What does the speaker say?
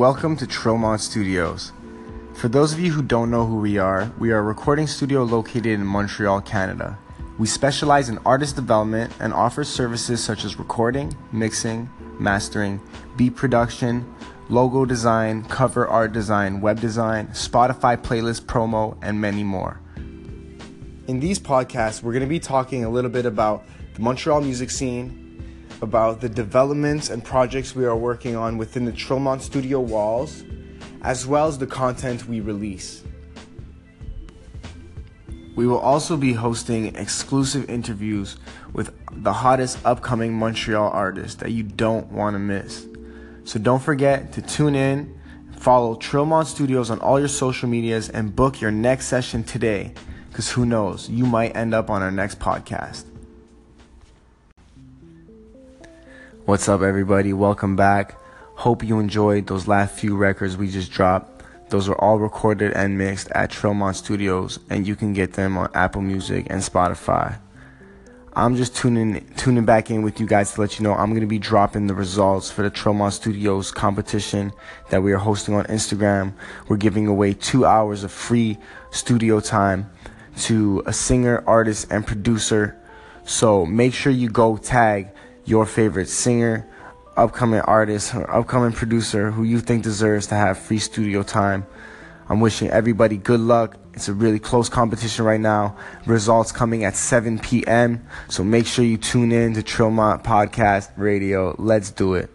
Welcome to Trillmont Studios. For those of you who don't know who we are, we are a recording studio located in Montreal, Canada. We specialize in artist development and offer services such as recording, mixing, mastering, beat production, logo design, cover art design, web design, Spotify playlist promo, and many more. In these podcasts, we're going to be talking a little bit about the Montreal music scene, about the developments and projects we are working on within the Trillmont studio walls, as well as the content we release. We will also be hosting exclusive interviews with the hottest upcoming Montreal artists that you don't want to miss. So don't forget to tune in, follow Trillmont Studios on all your social medias, and book your next session today, because who knows, you might end up on our next podcast. What's up, everybody? Welcome back. Hope you enjoyed those last few records we just dropped. Those were all recorded and mixed at Trillmont Studios, and you can get them on Apple Music and Spotify. I'm just tuning tuning back in with you guys to let you know I'm to be dropping the results for the Trillmont Studios competition that we are hosting on Instagram. We're giving away two hours of free studio time to a singer, artist, and producer. So make sure you go tag your favorite singer, upcoming artist, or upcoming producer who you think deserves to have free studio time. I'm wishing everybody good luck. It's a really close competition right now. Results coming at 7 p.m. So make sure you tune in to Trillmont Podcast Radio. Let's do it.